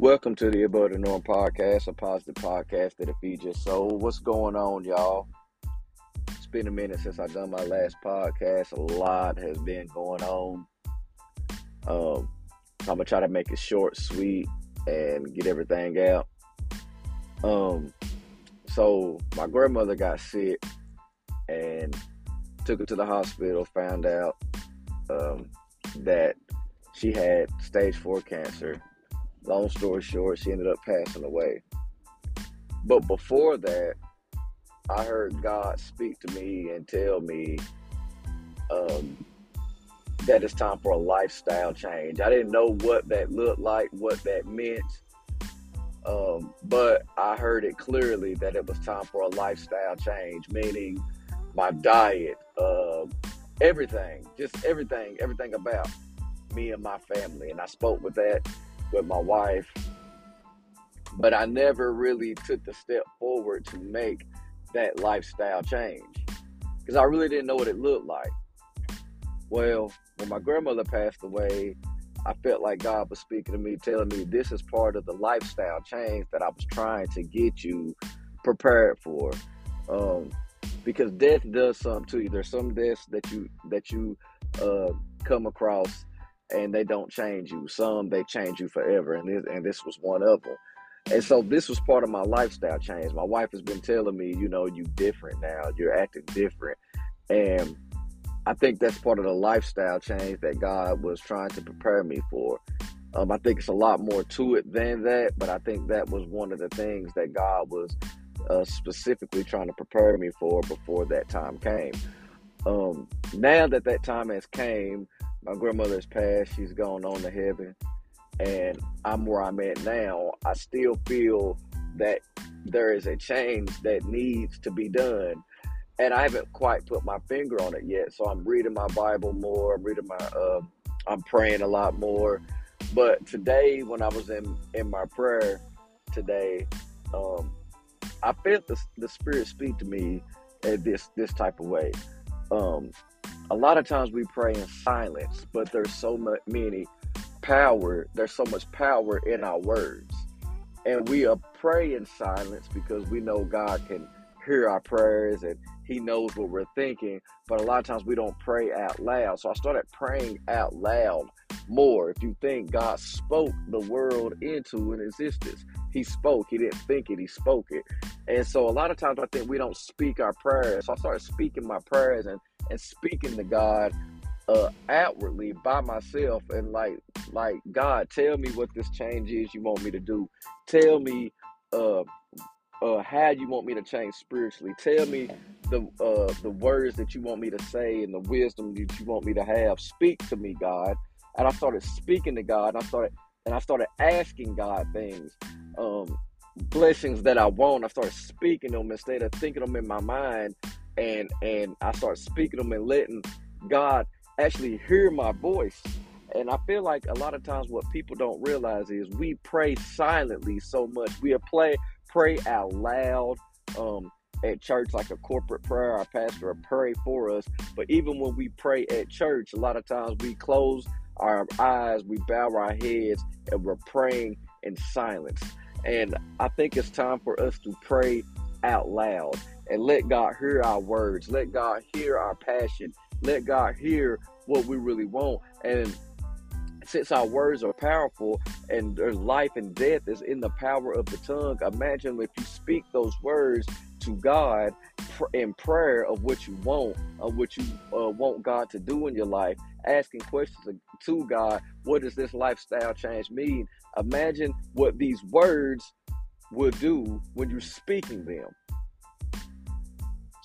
Welcome to the Above the Norm podcast, a positive podcast that'll feed your soul. What's going on, y'all? It's been a minute since I've done my last podcast. A lot has been going on. Um, I'm gonna try to make it short, sweet, and get everything out. Um, so my grandmother got sick and took her to the hospital. Found out um, that she had stage four cancer long story short, she ended up passing away. But before that, I heard God speak to me and tell me um, that it's time for a lifestyle change. I didn't know what that looked like, what that meant, um, but I heard it clearly that it was time for a lifestyle change, meaning my diet, uh, everything, just everything, everything about me and my family. And I spoke with that with my wife, but I never really took the step forward to make that lifestyle change because I really didn't know what it looked like. Well, when my grandmother passed away, I felt like God was speaking to me, telling me this is part of the lifestyle change that I was trying to get you prepared for. Um, because death does something to you. There's some deaths that you that you uh, come across and they don't change you. Some they change you forever, and this and this was one of them. And so this was part of my lifestyle change. My wife has been telling me, you know, you different now. You're acting different, and I think that's part of the lifestyle change that God was trying to prepare me for. Um, I think it's a lot more to it than that, but I think that was one of the things that God was uh, specifically trying to prepare me for before that time came. Um, now that that time has came, my grandmother has passed. She's gone on to heaven. And I'm where I'm at now. I still feel that there is a change that needs to be done. And I haven't quite put my finger on it yet. So I'm reading my Bible more. I'm reading my, uh, I'm praying a lot more. But today, when I was in, in my prayer today, um, I felt the, the Spirit speak to me in this, this type of way. Um, a lot of times we pray in silence, but there's so much many power, there's so much power in our words. And we are pray in silence because we know God can hear our prayers and he knows what we're thinking, but a lot of times we don't pray out loud. So I started praying out loud more. If you think God spoke the world into an existence, He spoke. He didn't think it, He spoke it. And so a lot of times I think we don't speak our prayers. So I started speaking my prayers and and speaking to God uh, outwardly by myself and like like God, tell me what this change is you want me to do. Tell me uh, uh, how you want me to change spiritually. Tell me the uh, the words that you want me to say and the wisdom that you want me to have. Speak to me, God. And I started speaking to God. And I started and I started asking God things, um, blessings that I want. I started speaking them instead of thinking them in my mind and and I start speaking them and letting God actually hear my voice. And I feel like a lot of times what people don't realize is we pray silently so much. We pray pray out loud um, at church like a corporate prayer. Our pastor will pray for us. But even when we pray at church, a lot of times we close our eyes, we bow our heads, and we're praying in silence. And I think it's time for us to pray out loud and let God hear our words. Let God hear our passion. Let God hear what we really want. And since our words are powerful and there's life and death is in the power of the tongue, imagine if you speak those words to God in prayer of what you want, of what you uh, want God to do in your life, asking questions to God, what does this lifestyle change mean? Imagine what these words will do when you're speaking them.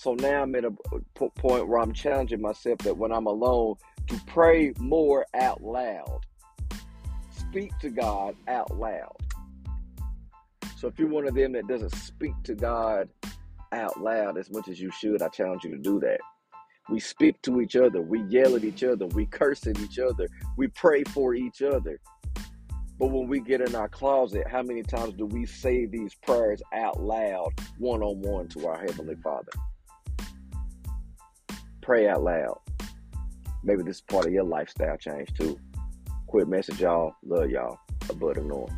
So now I'm at a point where I'm challenging myself that when I'm alone, to pray more out loud. Speak to God out loud. So if you're one of them that doesn't speak to God out loud as much as you should, I challenge you to do that. We speak to each other, we yell at each other, we curse at each other, we pray for each other. But when we get in our closet, how many times do we say these prayers out loud, one on one to our Heavenly Father? Pray out loud. Maybe this is part of your lifestyle change too. Quick message, y'all. Love y'all. Above the norm.